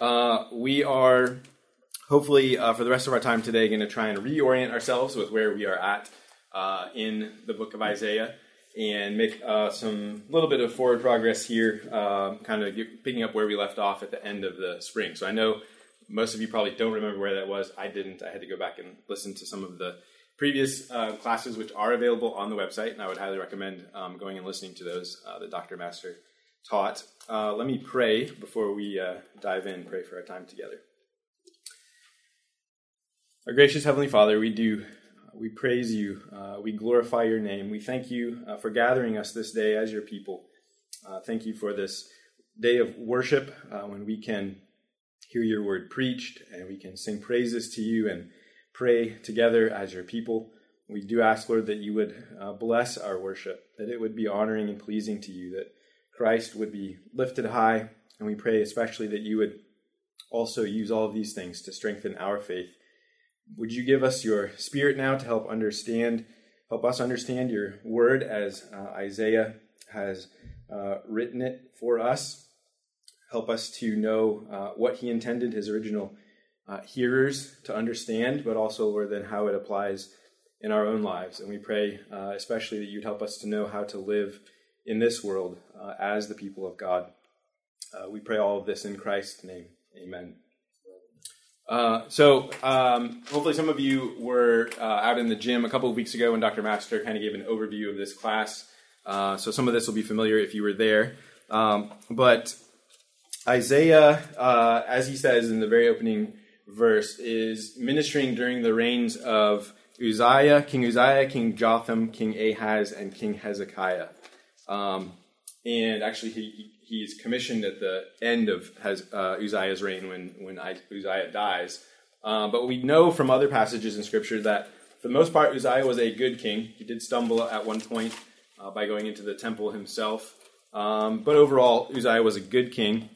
Uh, we are hopefully uh, for the rest of our time today going to try and reorient ourselves with where we are at uh, in the book of Isaiah and make uh, some little bit of forward progress here, um, kind of picking up where we left off at the end of the spring. So I know most of you probably don't remember where that was. I didn't. I had to go back and listen to some of the previous uh, classes, which are available on the website, and I would highly recommend um, going and listening to those uh, that Dr. Master taught. Uh, let me pray before we uh, dive in, pray for our time together. Our gracious Heavenly Father, we do we praise you. Uh, we glorify your name. We thank you uh, for gathering us this day as your people. Uh, thank you for this day of worship when we can hear your word preached and we can sing praises to you and pray together as your people. We do ask, Lord, that you would bless our worship, that it would be honoring and pleasing to you, that Christ would be lifted high. And we pray especially that you would also use all of these things to strengthen our faith would you give us your spirit now to help understand, help us understand your word as uh, Isaiah has uh, written it for us? Help us to know uh, what he intended his original uh, hearers to understand, but also, Lord, then how it applies in our own lives. And we pray uh, especially that you'd help us to know how to live in this world uh, as the people of God. we pray all of this in Christ's name. Amen. Uh, so um, hopefully some of you were uh, out in the gym a couple of weeks ago when Dr. Master kind of gave an overview of this class. Uh, so some of this will be familiar if you were there. Um, but Isaiah, uh, as he says in the very opening verse, is ministering during the reigns of Uzziah, King Uzziah, King Jotham, King Ahaz, and King Hezekiah. Um, and actually, he, he, he's commissioned at the end of has, uh, Uzziah's reign when, when Uzziah dies. Uh, but we know from other passages in Scripture that for the most part, Uzziah was a good king. He did stumble at one point uh, by going into the temple himself. Um, but overall, Uzziah was a good king,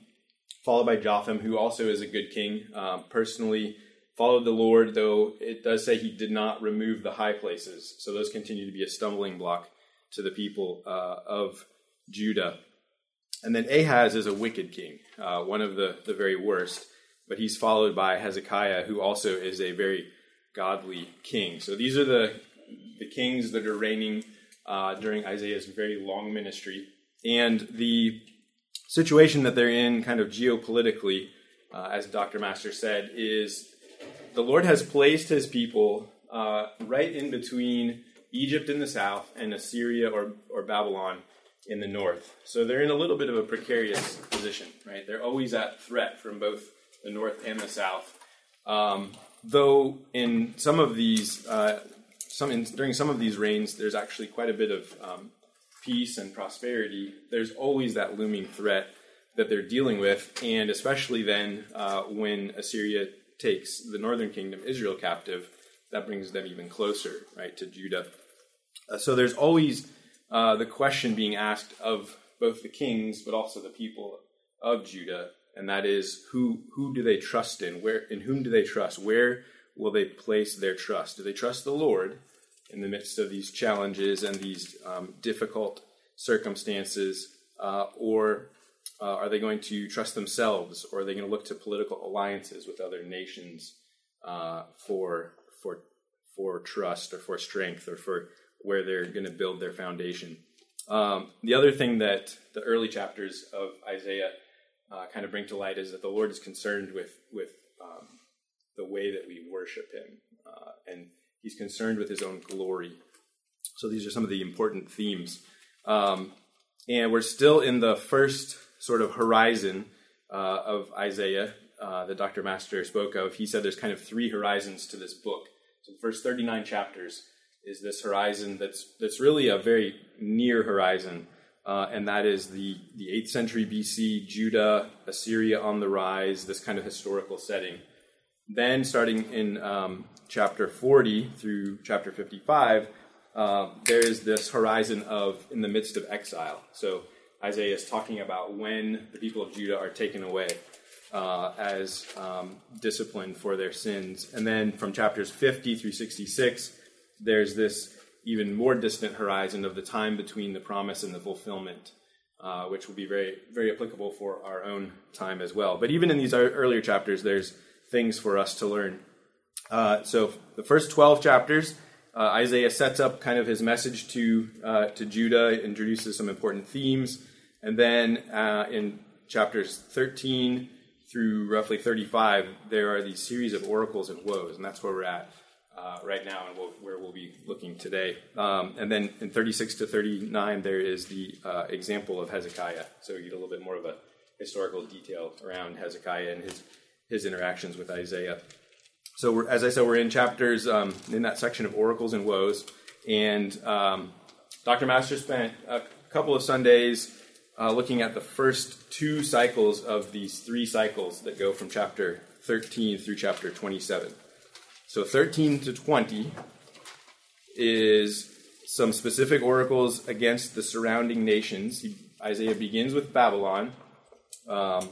followed by Jotham, who also is a good king. Um, personally, followed the Lord, though it does say he did not remove the high places. So those continue to be a stumbling block to the people uh, of Judah. And then Ahaz is a wicked king, uh, one of the, the very worst, but he's followed by Hezekiah, who also is a very godly king. So these are the, the kings that are reigning uh, during Isaiah's very long ministry. And the situation that they're in, kind of geopolitically, uh, as Dr. Master said, is the Lord has placed his people uh, right in between Egypt in the south and Assyria or, or Babylon in the north. So they're in a little bit of a precarious position, right? They're always at threat from both the north and the south. Um, though in some of these, uh, some in, during some of these reigns, there's actually quite a bit of um, peace and prosperity. There's always that looming threat that they're dealing with, and especially then uh, when Assyria takes the northern kingdom, Israel, captive, that brings them even closer, right, to Judah. Uh, so there's always uh, the question being asked of both the kings but also the people of Judah, and that is who who do they trust in? Where in whom do they trust? Where will they place their trust? Do they trust the Lord in the midst of these challenges and these um, difficult circumstances, uh, or uh, are they going to trust themselves, or are they going to look to political alliances with other nations uh, for for for trust or for strength or for where they're going to build their foundation. Um, the other thing that the early chapters of Isaiah uh, kind of bring to light is that the Lord is concerned with with um, the way that we worship Him, uh, and He's concerned with His own glory. So these are some of the important themes, um, and we're still in the first sort of horizon uh, of Isaiah uh, that Dr. Master spoke of. He said there's kind of three horizons to this book. So the first 39 chapters is this horizon that's that's really a very near horizon, uh, and that is the the eighth century BC Judah Assyria on the rise. This kind of historical setting. Then, starting in um, chapter forty through chapter fifty-five, uh, there is this horizon of in the midst of exile. So Isaiah is talking about when the people of Judah are taken away. Uh, as um, discipline for their sins. And then from chapters 50 through 66, there's this even more distant horizon of the time between the promise and the fulfillment. uh, which will be very, very applicable for our own time as well. But even in these earlier chapters, there's things for us to learn. Uh, so the first 12 chapters, uh, Isaiah sets up kind of his message to, uh, to Judah, introduces some important themes, and then uh, in chapters 13 through roughly 35, there are these series of oracles and woes, and that's where we're at uh, right now and we'll, where we'll be looking today. Um, and then in 36 to 39, there is the uh, example of Hezekiah. So you get a little bit more of a historical detail around Hezekiah and his, his interactions with Isaiah. So, as I said, we're in chapters um, in that section of oracles and woes. And um, Dr. Master spent a couple of Sundays uh, looking at the first two cycles of these three cycles that go from chapter 13 through chapter 27. So 13 to 20 is some specific oracles against the surrounding nations. He, Isaiah begins with Babylon, um,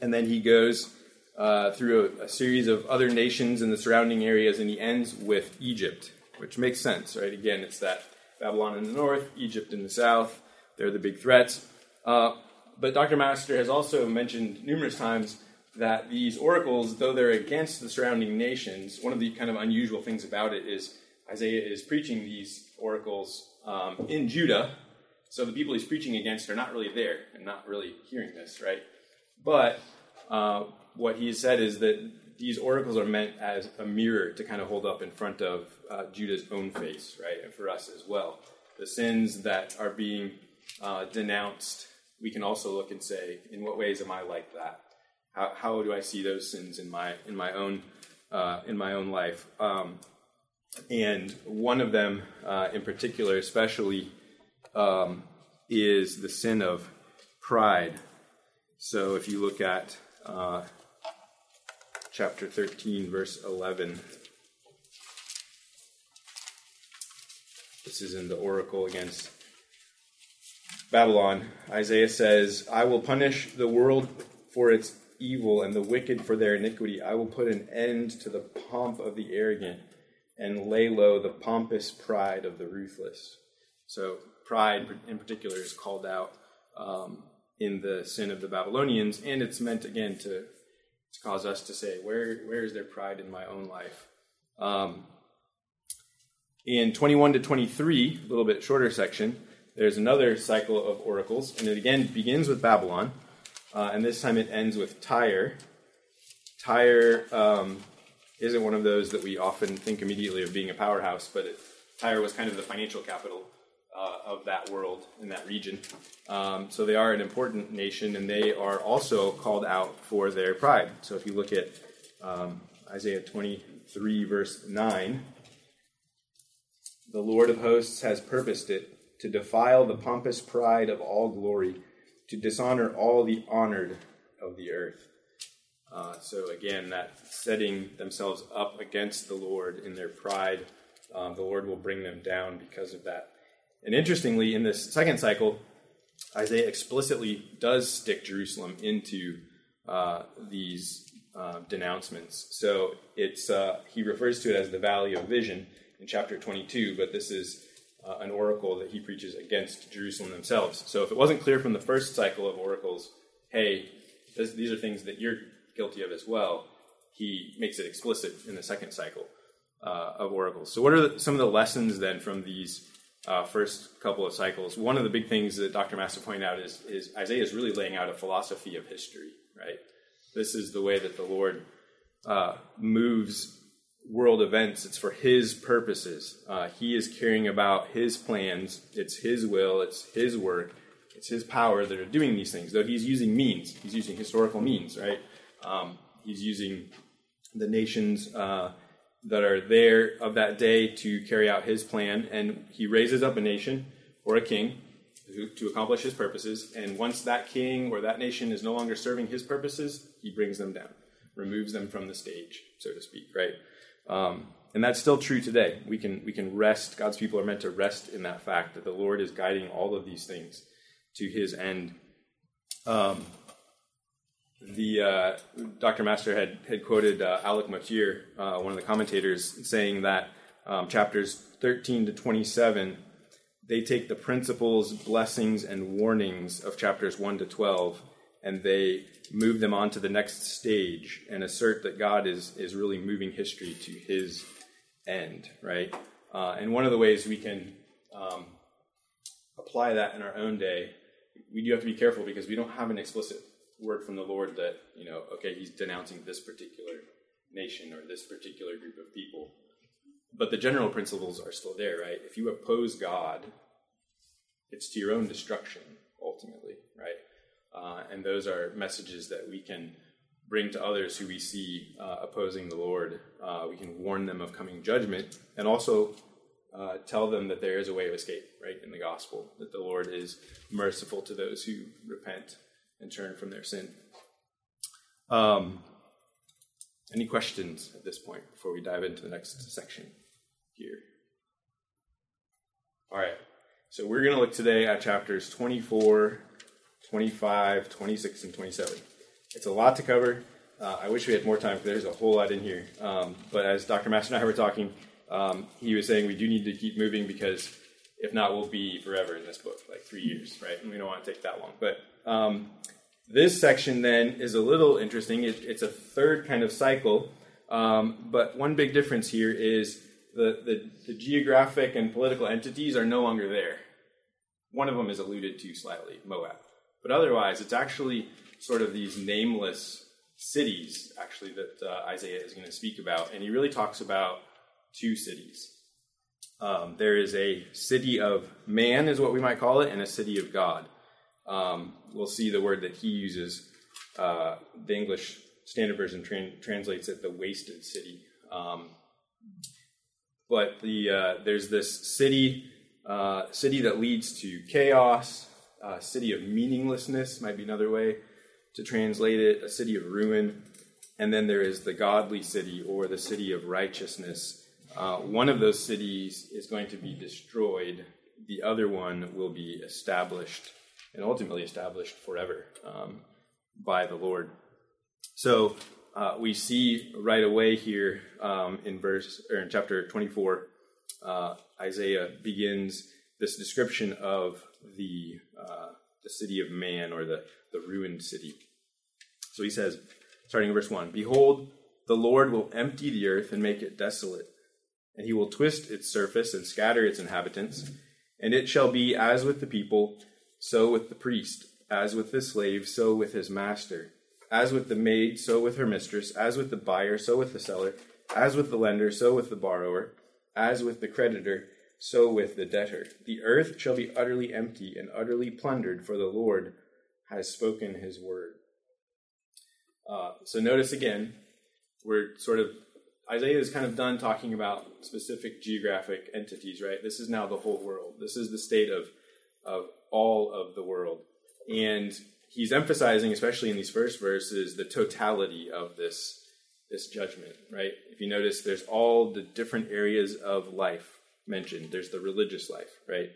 and then he goes uh, through a, a, series of other nations in the surrounding areas, and he ends with Egypt, which makes sense, right? Again, it's that Babylon in the north, Egypt in the south. They're the big threats. Uh, but Dr. Master has also mentioned numerous times that these oracles, though they're against the surrounding nations, one of the kind of unusual things about it is Isaiah is preaching these oracles um, in Judah. So the people he's preaching against are not really there and not really hearing this, right? But uh, what he has said is that these oracles are meant as a mirror to kind of hold up in front of uh, Judah's own face, right? And for us as well. The sins that are being uh, denounced, we can also look and say, in what ways am I like that? How, how do I see those sins in my in my own uh, in my own life? Um, and one of them, uh, in particular, especially, um, is the sin of pride. So if you look at uh, chapter 13, verse 11. This is in the oracle against Babylon. Isaiah says, I will punish the world for its evil and the wicked for their iniquity. I will put an end to the pomp of the arrogant and lay low the pompous pride of the ruthless. So, pride in particular is called out um, in the sin of the Babylonians, and it's meant again to, to cause us to say, where, where is there pride in my own life? Um, in 21 to 23, a little bit shorter section, there's another cycle of oracles, and it again begins with Babylon. Uh, and this time it ends with Tyre. Tyre um, isn't one of those that we often think immediately of being a powerhouse, but it, Tyre was kind of the financial capital uh, of that world in that region. Um, so they are an important nation, and they are also called out for their pride. So if you look at um, Isaiah 23, verse 9, the Lord of hosts has purposed it to defile the pompous pride of all glory to dishonor all the honored of the earth. Uh, so again, that setting themselves up against the Lord in their pride, um, the Lord will bring them down because of that. And interestingly, in this second cycle, Isaiah explicitly does stick Jerusalem into uh, these uh, denouncements. So it's uh, he refers to it as the Valley of Vision in chapter 22, but this is uh, an oracle that he preaches against Jerusalem themselves. So if it wasn't clear from the first cycle of oracles, hey, this, these are things that you're guilty of as well, he makes it explicit in the second cycle uh, of oracles. So, what are the, some of the lessons then from these uh, first couple of cycles? One of the big things that Dr. Master pointed out is, is Isaiah is really laying out a philosophy of history, right? This is the way that the Lord uh, moves world events. It's for His purposes. Uh, he is caring about His plans. It's His will. It's His work. It's His power that are doing these things. Though He's using means. He's using historical means, right? Um, he's using the nations uh, that are there of that day to carry out His plan, and He raises up a nation or a king to accomplish His purposes. And once that king or that nation is no longer serving His purposes, He brings them down, removes them from the stage, so to speak, right? Um, and that's still true today. We can, we can rest, God's people are meant to rest in that fact that the Lord is guiding all of these things to his end. Um, the uh, Dr. Master had, had quoted uh, Alec Motyer, uh, one of the commentators, saying that um, chapters 13 to 27 they take the principles, blessings, and warnings of chapters 1 to 12 and they move them on to the next stage and assert that God is, is really moving history to his end, right? Uh, and one of the ways we can um, apply that in our own day, we do have to be careful because we don't have an explicit word from the Lord that, you know, okay, he's denouncing this particular nation or this particular group of people but the general principles are still there, right? If you oppose God, it's to your own destruction ultimately, right? Uh, and those are messages that we can bring to others who we see uh, opposing the Lord. Uh, we can warn them of coming judgment, and also uh, tell them that there is a way of escape, right, in the gospel. That the Lord is merciful to those who repent and turn from their sin. Um, any questions at this point before we dive into the next section? here. All right, so we're going to look today at chapters 24, 25, 26, and 27. It's a lot to cover. Uh, I wish we had more time because there's a whole lot in here. Um, but as Dr. Master and I were talking, um, he was saying we do need to keep moving because if not, we'll be forever in this book, like three years, right? And we don't want to take that long. But um, this section then is a little interesting. It, it's a third kind of cycle. Um, but one big difference here is the, the, the geographic and political entities are no longer there. One of them is alluded to slightly, Moab. But otherwise, it's actually sort of these nameless cities, actually, that uh, Isaiah is going to speak about. And he really talks about two cities. Um, there is a city of man, is what we might call it, and a city of God. Um, we'll see the word that he uses. Uh, the English Standard Version tra- translates it the wasted city. Um, but the uh, there's this city uh, city that leads to chaos, a city of meaninglessness might be another way to translate it, a city of ruin, and then there is the godly city or the city of righteousness. Uh, one of those cities is going to be destroyed. The other one will be established and ultimately established forever um, by the Lord. So uh, we see right away here um, in verse or in chapter 24, uh, Isaiah begins this description of the uh, the city of man or the the ruined city. So he says, starting in verse one, "Behold, the Lord will empty the earth and make it desolate, and he will twist its surface and scatter its inhabitants. And it shall be as with the people, so with the priest, as with the slave, so with his master." As with the maid, so with her mistress. As with the buyer, so with the seller. As with the lender, so with the borrower. As with the creditor, so with the debtor. The earth shall be utterly empty and utterly plundered, for the Lord has spoken his word. Uh, so notice again, we're sort of Isaiah is kind of done talking about specific geographic entities, right? This is now the whole world. This is the state of of all of the world. And he's emphasizing, especially in these first verses, the totality of this this judgment. Right? If you notice, there's all the different areas of life mentioned. There's the religious life, right?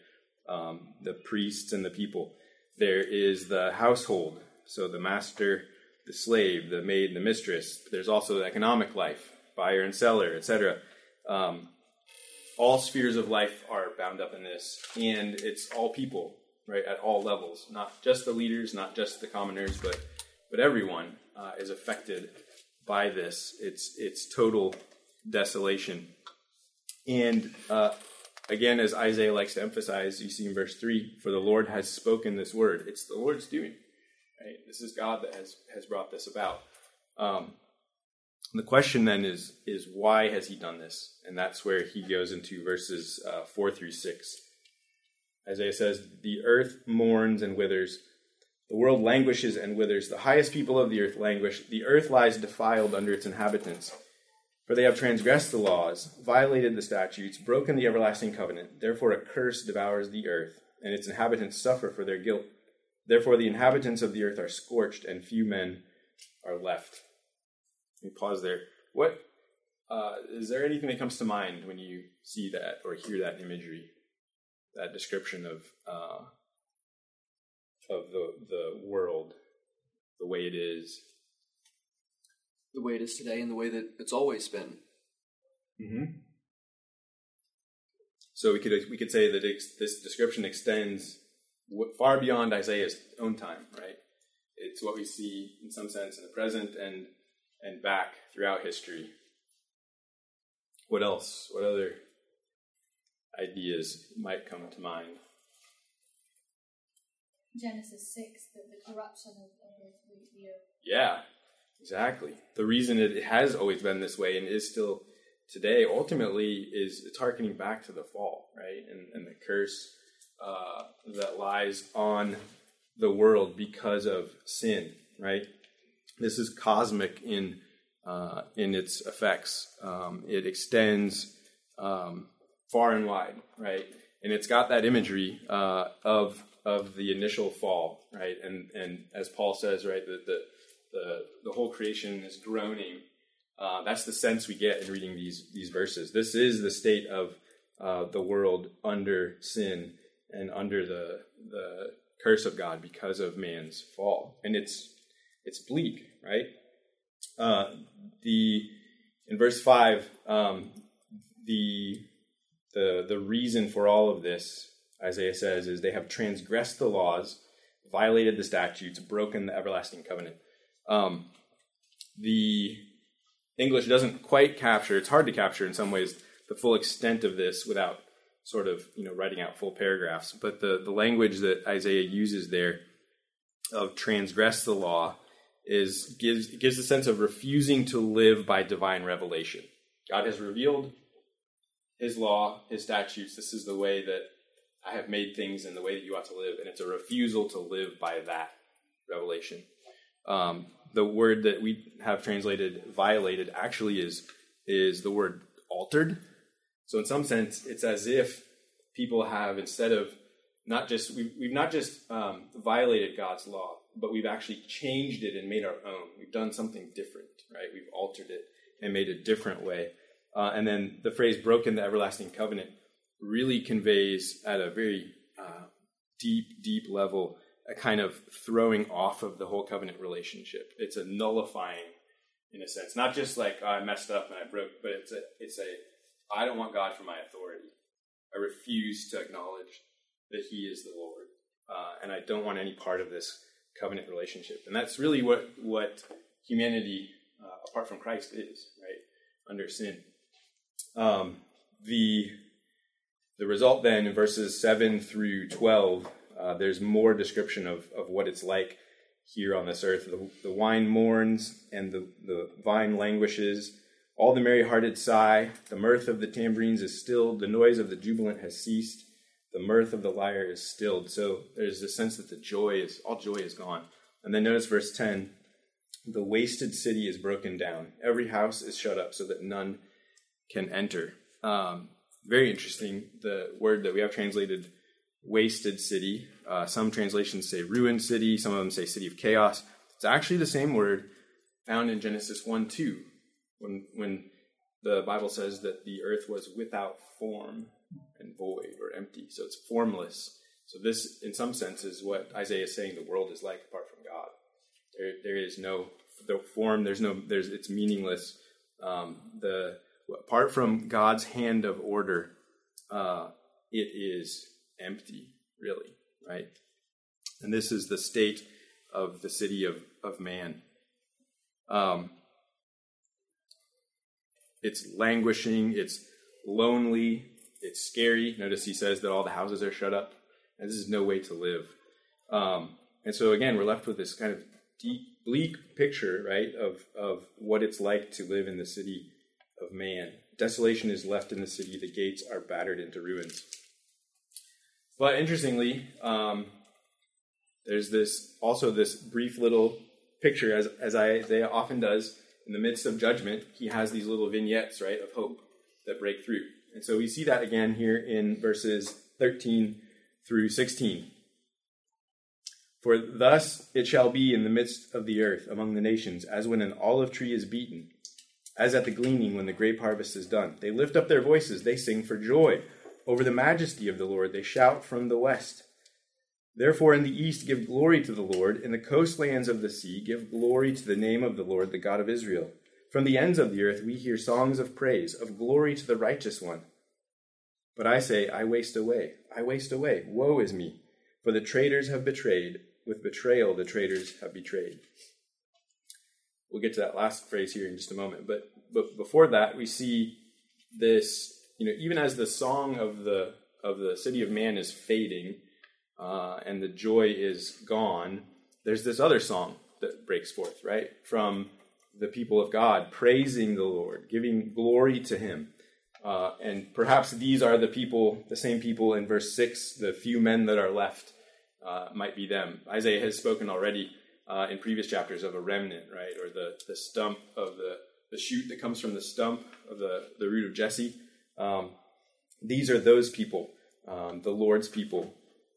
Um, the priests and the people. There is the household, so the master, the slave, the maid, and the mistress. There's also the economic life, buyer and seller, etc. Um, all spheres of life are bound up in this, and it's all people right, at all levels, not just the leaders, not just the commoners, but but everyone uh, is affected by this. It's it's total desolation, and uh, again, as Isaiah likes to emphasize, you see in verse three, "For the Lord has spoken this word." It's the Lord's doing. Right? This is God that has has brought this about. Um, the question then is is why has He done this? And that's where he goes into verses uh, four through six. Isaiah says, The earth mourns and withers. The world languishes and withers. The highest people of the earth languish. The earth lies defiled under its inhabitants. For they have transgressed the laws, violated the statutes, broken the everlasting covenant. Therefore, a curse devours the earth, and its inhabitants suffer for their guilt. Therefore, the inhabitants of the earth are scorched, and few men are left. Let me pause there. What uh, is there anything that comes to mind when you see that or hear that imagery? that description of uh, of the the world, the way it is, the way it is today, and the way that it's always been. Mm-hmm. So we could we could say that ex- this description extends far beyond Isaiah's own time, right? It's what we see in some sense in the present and and back throughout history. What else? What other ideas might come to mind? Genesis 6, the, the corruption of, of the earth. Yeah, exactly. The reason it has always been this way and is still today ultimately is it's harkening back to the fall, right? And, and the curse uh, that lies on the world because of sin, right? This is cosmic in uh, in its effects. Um, it extends um, far and wide, right? And it's got that imagery uh, of of the initial fall, right? And and as Paul says, right, that the the the whole creation is groaning. Uh, that's the sense we get in reading these these verses. This is the state of uh, the world under sin and under the the curse of God because of man's fall, and it's it's bleak, right? Uh, the in verse five, um, the the the reason for all of this, Isaiah says, is they have transgressed the laws, violated the statutes, broken the everlasting covenant. Um, the English doesn't quite capture; it's hard to capture in some ways the full extent of this without sort of you know writing out full paragraphs. But the the language that Isaiah uses there of transgress the law is gives gives a sense of refusing to live by divine revelation. God has revealed His law, His statutes. This is the way that I have made things, and the way that you ought to live, and it's a refusal to live by that revelation. Um, the word that we have translated "violated" actually is is the word altered. So in some sense, it's as if people have instead of not just we've, we've not just um, violated God's law, but we've actually changed it and made our own. We've done something different, right? We've altered it and made a different way. Uh, and then the phrase broken the everlasting covenant really conveys at a very uh, deep, deep level a kind of throwing off of the whole covenant relationship. It's a nullifying, in a sense, not just like oh, I messed up and I broke, but it's a, it's a, I don't want God for my authority. I refuse to acknowledge that He is the Lord, uh, and I don't want any part of this covenant relationship. And that's really what what humanity, uh, apart from Christ, is right under sin. Um, the the result then in verses seven through twelve, uh, there's more description of of what it's like here on this earth. The, the wine mourns and the, the vine languishes. All the merry-hearted sigh. The mirth of the tambourines is stilled. The noise of the jubilant has ceased the mirth of the lyre is stilled. So there's a sense that the joy is all joy is gone. And then notice verse 10 the wasted city is broken down. Every house is shut up so that none can enter. Um, very interesting. The word that we have translated wasted city. Uh, some translations say ruined city, some of them say city of chaos. It's actually the same word found in Genesis 1 2, when, when the Bible says that the earth was without form and void or empty. So it's formless. So this, in some sense, is what Isaiah is saying the world is like apart from God. There, there is no the form. There's no. There's it's meaningless. Um, the apart from God's hand of order, uh, it is empty. Really, right? And this is the state of the city of of man. Um, it's languishing. It's lonely. It's scary. Notice he says that all the houses are shut up. And this is no way to live. Um, and so again, we're left with this kind of deep, bleak picture, right, of of what it's like to live in the city of man. Desolation is left in the city. The gates are battered into ruins. But interestingly, um, there's this also this brief little picture, as as Isaiah often does in the midst of judgment. He has these little vignettes, right, of hope that break through. And so we see that again here in verses 13 through 16. For thus it shall be in the midst of the earth among the nations, as when an olive tree is beaten, as at the gleaning when the grape harvest is done. They lift up their voices, they sing for joy. Over the majesty of the Lord, they shout from the west. Therefore, in the east, give glory to the Lord. In the coastlands of the sea, give glory to the name of the Lord, the God of Israel. From the ends of the earth we hear songs of praise, of glory to the righteous one. But I say, I waste away. I waste away. Woe is me. For the traitors have betrayed. With betrayal, the traitors have betrayed. We'll get to that last phrase here in just a moment. But, but before that, we see this, you know, even as the song of the, of the city of man is fading uh, and the joy is gone, there's this other song that breaks forth, right? From the people of God, praising the Lord, giving glory to Him. Uh, and perhaps these are the people, the same people in verse 6, the few men that are left uh, might be them. Isaiah has spoken already uh, in previous chapters of a remnant, right? Or the, the stump of the, the shoot that comes from the stump of the, the root of Jesse. Um, these are those people, um, the Lord's people.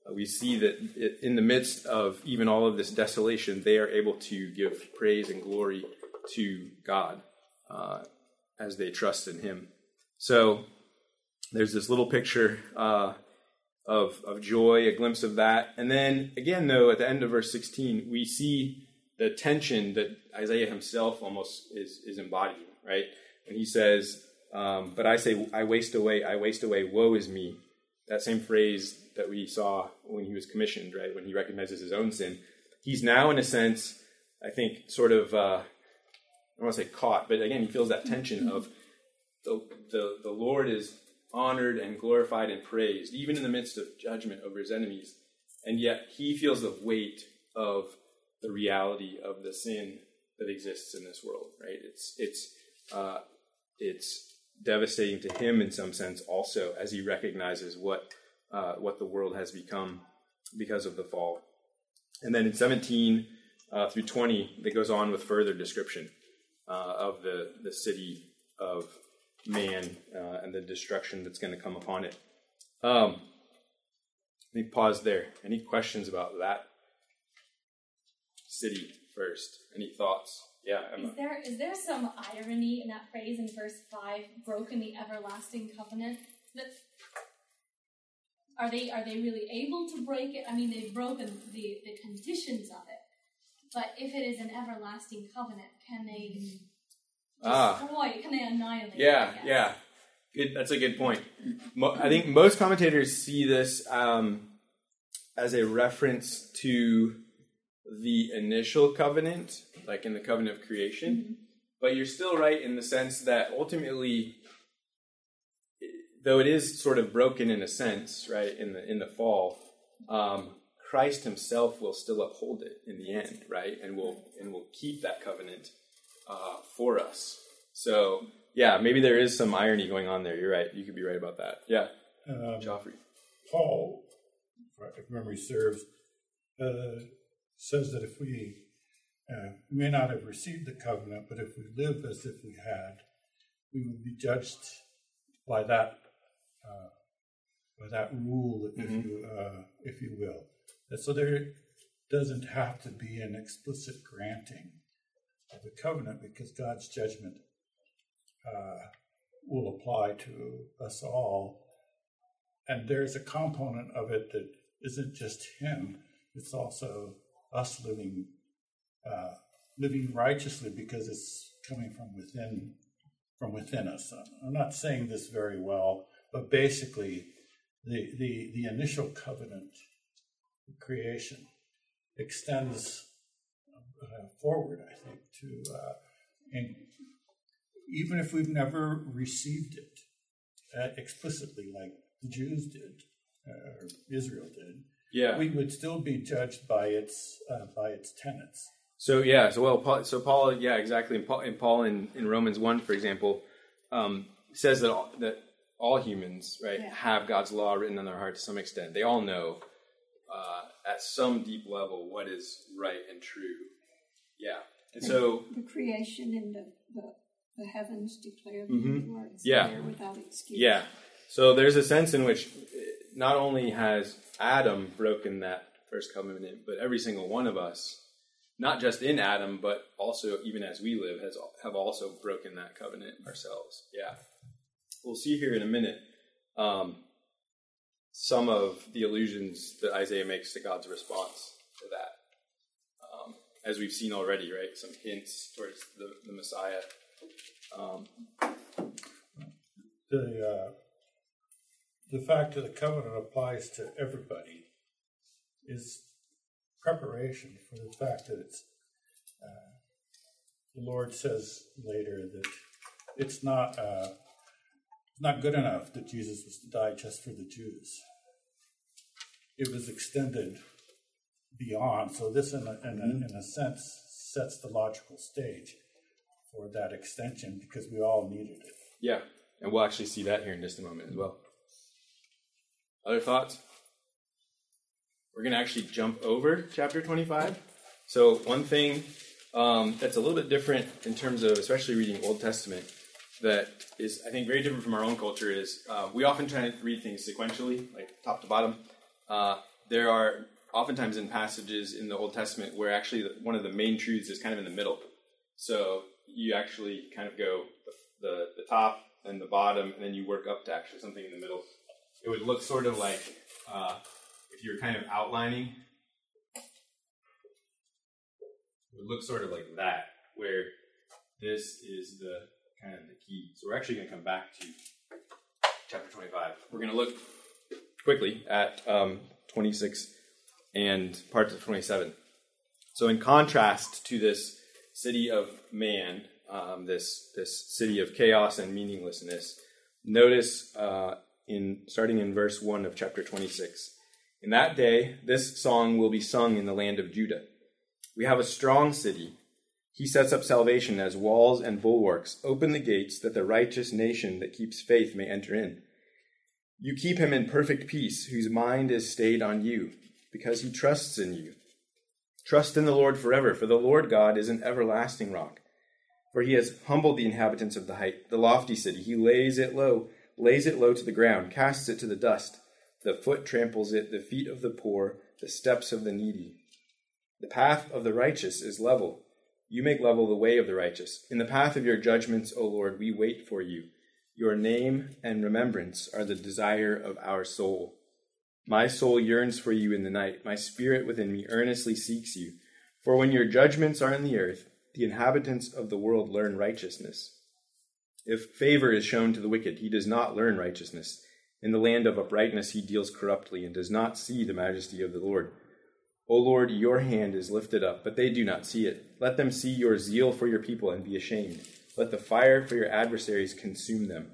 Uh, we see that in the midst of even all of this desolation, they are able to give praise and glory to God uh, as they trust in Him. So there's this little picture uh, of, of joy, a glimpse of that. And then again, though, at the end of verse 16, we see the tension that Isaiah himself almost is, is embodying, right? When he says, um, But I say, I waste away, I waste away, woe is me. That same phrase that we saw when he was commissioned, right? When he recognizes his own sin. He's now, in a sense, I think, sort of, uh, I don't want to say caught, but again, he feels that tension of the, the, the Lord is honored and glorified and praised, even in the midst of judgment over his enemies. And yet he feels the weight of the reality of the sin that exists in this world, right? It's, it's, uh, it's devastating to him in some sense also as he recognizes what, uh, what the world has become because of the fall. And then in 17 uh, through 20, it goes on with further description uh, of the, the city of man uh, and the destruction that's going to come upon it. Um, let me pause there. Any questions about that city first? Any thoughts? Yeah. Emma. Is there is there some irony in that phrase in verse five? Broken the everlasting covenant. That are they are they really able to break it? I mean, they've broken the the conditions of it. But if it is an everlasting covenant, can they ah. destroy? Can they annihilate? Yeah, yeah. Good, that's a good point. Mo- I think most commentators see this um, as a reference to the initial covenant, like in the covenant of creation. Mm-hmm. But you're still right in the sense that ultimately, though it is sort of broken in a sense, right in the in the fall, um, Christ Himself will still uphold it in the end, right, and will and will keep that covenant uh, for us. So yeah, maybe there is some irony going on there. You're right. You could be right about that. Yeah, um, Joffrey. Paul, if memory serves, uh, says that if we uh, may not have received the covenant, but if we live as if we had, we would be judged by that uh, by that rule, if mm-hmm. you uh, if you will. And so there doesn't have to be an explicit granting of the covenant because God's judgment uh, will apply to us all. And there's a component of it that isn't just Him; it's also us living uh, living righteously because it's coming from within from within us. I'm not saying this very well, but basically, the the, the initial covenant creation extends uh, forward, I think, to uh, and even if we've never received it uh, explicitly, like the Jews did uh, or Israel did, yeah, we would still be judged by its uh, by its tenets. So yeah, so well, Paul, so Paul, yeah, exactly. And Paul, and Paul in, in Romans one, for example, um, says that all, that all humans, right, yeah. have God's law written on their heart to some extent. They all know uh, at some deep level what is right and true. Yeah, and, so the creation and the, the, the heavens declare the mm-hmm. Yeah, without excuse. Yeah. So there's a sense in which not only has Adam broken that first covenant, but every single one of us, not just in Adam, but also even as we live, has have also broken that covenant ourselves. Yeah, we'll see here in a minute um, some of the allusions that Isaiah makes to God's response to that, um, as we've seen already. Right, some hints towards the, the Messiah. Um, the uh, the fact that the covenant applies to everybody is preparation for the fact that it's uh, the Lord says later that it's not uh, not good enough that Jesus was to die just for the Jews. It was extended beyond. So this, in a, in a, in a sense, sets the logical stage for that extension because we all needed it. Yeah, and we'll actually see that here in just a moment as well. Other thoughts? We're going to actually jump over chapter 25. So, one thing um, that's a little bit different in terms of, especially reading Old Testament, that is, I think, very different from our own culture is uh, we often try to read things sequentially, like top to bottom. Uh, there are oftentimes in passages in the Old Testament where actually one of the main truths is kind of in the middle. So you actually kind of go the, the, the top and the bottom, and then you work up to actually something in the middle. It would look sort of like uh, if you're kind of outlining, it would look sort of like that, where this is the kind of the key. So we're actually going to come back to chapter 25. We're going to look quickly at um, 26 and parts of 27. So, in contrast to this city of man, um, this this city of chaos and meaninglessness, notice uh, in starting in verse one of chapter 26. In that day, this song will be sung in the land of Judah. We have a strong city. He sets up salvation as walls and bulwarks. Open the gates that the righteous nation that keeps faith may enter in. You keep him in perfect peace, whose mind is stayed on you, because he trusts in you. Trust in the Lord forever, for the Lord God is an everlasting rock. For he has humbled the inhabitants of the height, the lofty city. He lays it low, lays it low to the ground, casts it to the dust. The foot tramples it, the feet of the poor, the steps of the needy. The path of the righteous is level. You make level the way of the righteous. In the path of your judgments, O Lord, we wait for you. Your name and remembrance are the desire of our soul. My soul yearns for you in the night. My spirit within me earnestly seeks you. For when your judgments are in the earth, the inhabitants of the world learn righteousness. If favor is shown to the wicked, he does not learn righteousness. In the land of uprightness, he deals corruptly and does not see the majesty of the Lord. O Lord, your hand is lifted up, but they do not see it. Let them see your zeal for your people and be ashamed. Let the fire for your adversaries consume them.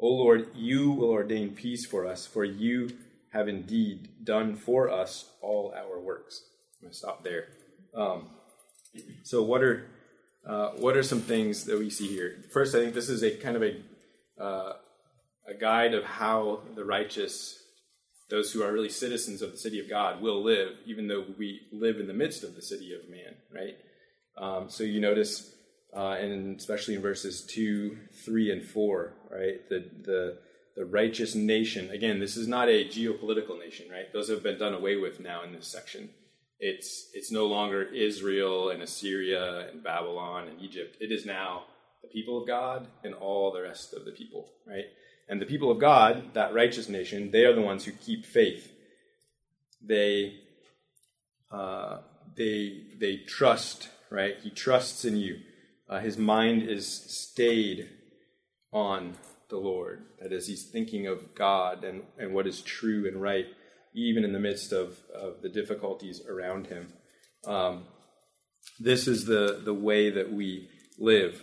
O Lord, you will ordain peace for us, for you have indeed done for us all our works. I'm going to stop there. Um, so, what are uh, what are some things that we see here? First, I think this is a kind of a uh, a guide of how the righteous, those who are really citizens of the city of God, will live, even though we live in the midst of the city of man. Right. Um, so you notice, uh, and especially in verses two, three, and four, right, the the the righteous nation. Again, this is not a geopolitical nation, right? Those have been done away with now in this section. It's it's no longer Israel and Assyria and Babylon and Egypt. It is now the people of God and all the rest of the people, right? And the people of God, that righteous nation, they are the ones who keep faith. They uh, they they trust, right? He trusts in you. Uh, his mind is stayed on the Lord. That is, he's thinking of God and, and what is true and right, even in the midst of, of the difficulties around him. Um, this is the, the way that we live.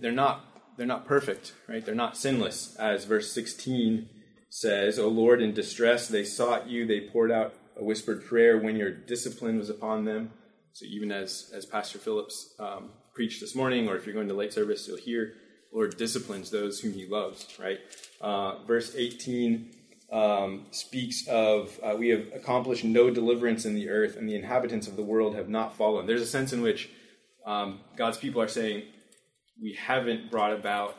They're not, they're not perfect, right? They're not sinless. As verse 16 says, O Lord, in distress they sought you, they poured out a whispered prayer when your discipline was upon them. So even as, as Pastor Phillips um, preached this morning, or if you're going to late service, you'll hear Lord disciplines those whom he loves, right? Uh, verse 18 um, speaks of uh, we have accomplished no deliverance in the earth, and the inhabitants of the world have not fallen. There's a sense in which um, God's people are saying, we haven't brought about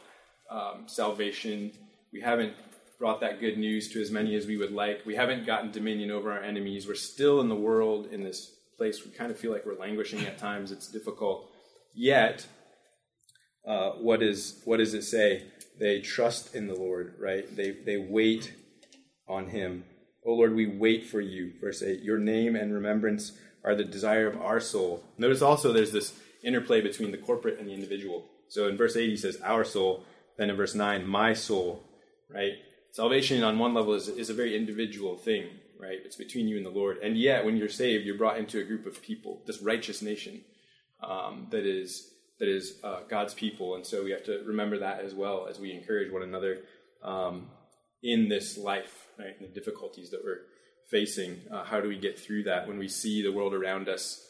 um, salvation, we haven't brought that good news to as many as we would like, we haven't gotten dominion over our enemies, we're still in the world in this place. We kind of feel like we're languishing at times, it's difficult. Yet, uh, what is what does it say? They trust in the Lord, right? They they wait on Him. Oh Lord, we wait for you. Verse eight. Your name and remembrance are the desire of our soul. Notice also there's this interplay between the corporate and the individual. So in verse eight he says our soul. Then in verse nine, my soul, right? Salvation on one level is, is a very individual thing, right? It's between you and the Lord. And yet, when you're saved, you're brought into a group of people, this righteous nation um, that is that is uh, God's people. And so we have to remember that as well as we encourage one another um, in this life, right? And the difficulties that we're facing. Uh, how do we get through that when we see the world around us,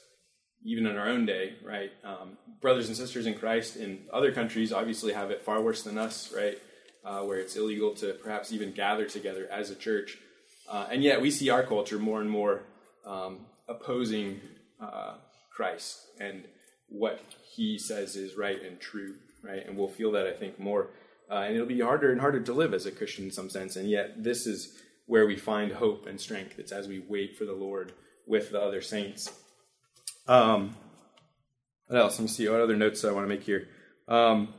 even in our own day, right? Um, brothers and sisters in Christ in other countries obviously have it far worse than us, right? Uh, where it's illegal to perhaps even gather together as a church. Uh, and yet we see our culture more and more um, opposing uh, Christ and what he says is right and true, right? And we'll feel that, I think, more. Uh, and it'll be harder and harder to live as a Christian in some sense. And yet, this is where we find hope and strength. It's as we wait for the Lord with the other saints. Um, what else? Let me see. What other notes I want to make here? Um,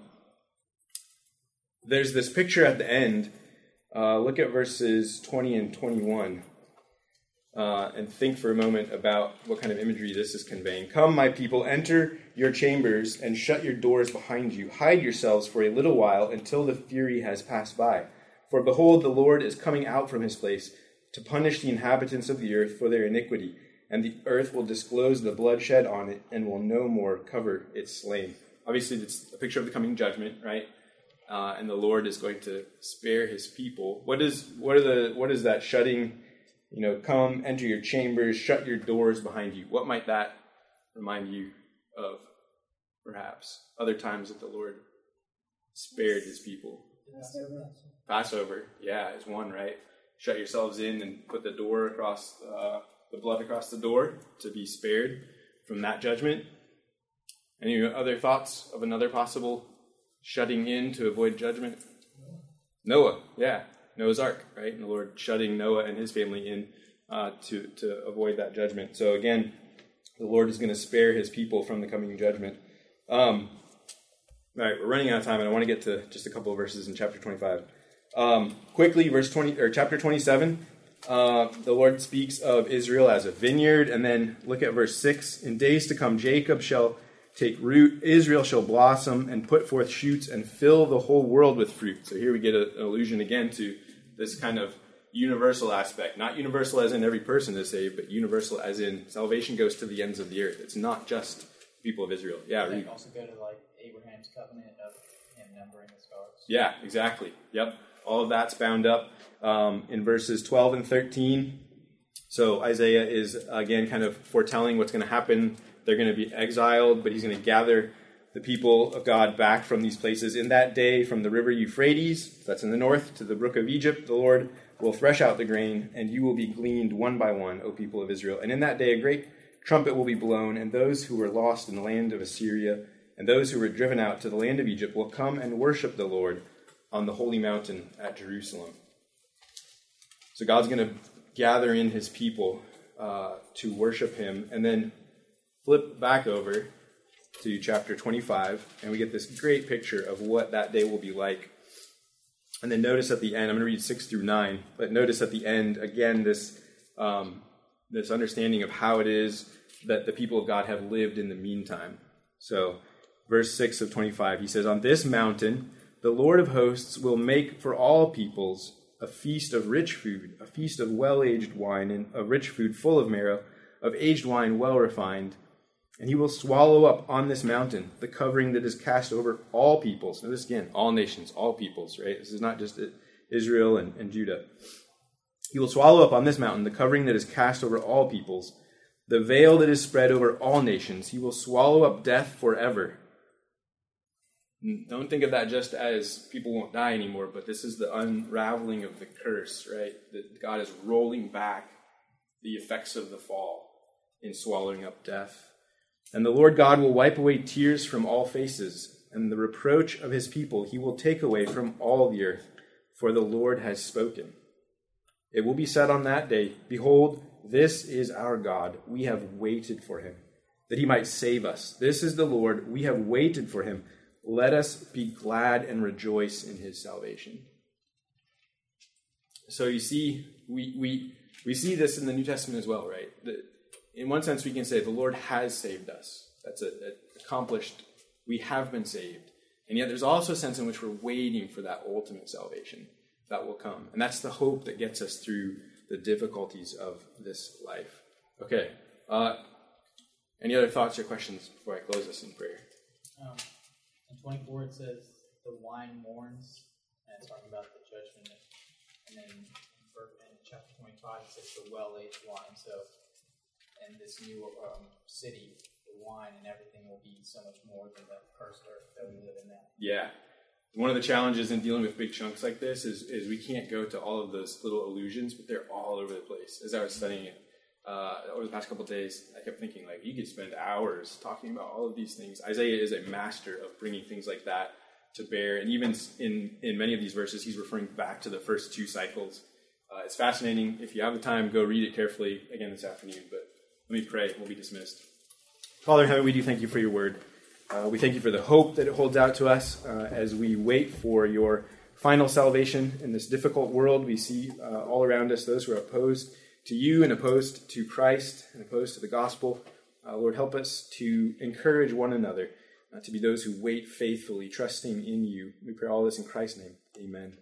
there's this picture at the end. Uh, look at verses 20 and 21 uh, and think for a moment about what kind of imagery this is conveying. Come, my people, enter your chambers and shut your doors behind you. Hide yourselves for a little while until the fury has passed by. For behold, the Lord is coming out from his place to punish the inhabitants of the earth for their iniquity, and the earth will disclose the bloodshed on it and will no more cover its slain. Obviously, it's a picture of the coming judgment, right? Uh, and the Lord is going to spare his people. What is what are the what is that shutting? you know, come, enter your chambers, shut your doors behind you. What might that remind you of, perhaps? Other times that the Lord spared his people. Passover, Passover yeah, is one, right? Shut yourselves in and put the door across, uh, the blood across the door to be spared from that judgment. Any other thoughts of another possible shutting in to avoid judgment? Noah, yeah. Noah's Ark, right? And the Lord shutting Noah and his family in uh, to, to avoid that judgment. So again, the Lord is going to spare his people from the coming judgment. Um, all right, we're running out of time, and I want to get to just a couple of verses in chapter 25. Um, quickly, verse 20 or chapter 27. Uh, the Lord speaks of Israel as a vineyard, and then look at verse 6. In days to come, Jacob shall take root, Israel shall blossom and put forth shoots and fill the whole world with fruit. So here we get a, an allusion again to this kind of universal aspect. Not universal as in every person is saved, but universal as in salvation goes to the ends of the earth. It's not just people of Israel. Yeah, read. also go to like Abraham's covenant of him numbering the stars. Yeah, exactly. Yep. All of that's bound up um, in verses 12 and 13. So Isaiah is again kind of foretelling what's going to happen they're going to be exiled, but he's going to gather the people of God back from these places. In that day, from the river Euphrates, that's in the north, to the brook of Egypt, the Lord will thresh out the grain, and you will be gleaned one by one, O people of Israel. And in that day, a great trumpet will be blown, and those who were lost in the land of Assyria and those who were driven out to the land of Egypt will come and worship the Lord on the holy mountain at Jerusalem. So God's going to gather in his people uh, to worship him, and then flip back over to chapter 25, and we get this great picture of what that day will be like. And then notice at the end, I'm going to read 6 through 9, but notice at the end, again, this, um, this understanding of how it is that the people of God have lived in the meantime. So, verse 6 of 25, he says, On this mountain, the Lord of hosts will make for all peoples a feast of rich food, a feast of well aged wine, and a rich food full of marrow, of aged wine well refined and he will swallow up on this mountain the covering that is cast over all peoples. Notice again, all nations, all peoples, right? This is not just Israel and, and Judah. He will swallow up on this mountain the covering that is cast over all peoples, the veil that is spread over all nations. He will swallow up death forever. Don't think of that just as people won't die anymore, but this is the unraveling of the curse, right? That God is rolling back the effects of the fall in swallowing up death. And the Lord God will wipe away tears from all faces, and the reproach of his people he will take away from all the earth, for the Lord has spoken. It will be said on that day, Behold, this is our God. We have waited for him, that he might save us. This is the Lord. We have waited for him. Let us be glad and rejoice in his salvation. So you see, we, we, we see this in the New Testament as well, right? The, in one sense, we can say the Lord has saved us. That's a, a accomplished. We have been saved. And yet, there's also a sense in which we're waiting for that ultimate salvation. that will come. And that's the hope that gets us through the difficulties of this life. Okay. Uh, any other thoughts or questions before I close this in prayer? Um, 24, it says the wine mourns, and it's talking about the judgment. And then in chapter 25, it says the well aged wine. So, in this new um, city, the wine and everything will be so much more than the cursed earth that we live in now. Yeah. One of the challenges in dealing with big chunks like this is, is we can't go to all of those little illusions, but they're all over the place. As I was studying it uh, over the past couple days, I kept thinking, like, you could spend hours talking about all of these things. Isaiah is a master of bringing things like that to bear. And even in, in many of these verses, he's referring back to the first two cycles. Uh, it's fascinating. If you have the time, go read it carefully again this afternoon. But let me pray. We'll be dismissed. Father in heaven, we do thank you for your word. Uh, we thank you for the hope that it holds out to us uh, as we wait for your final salvation in this difficult world. We see uh, all around us those who are opposed to you and opposed to Christ and opposed to the gospel. Uh, Lord, help us to encourage one another uh, to be those who wait faithfully, trusting in you. We pray all this in Christ's name. Amen.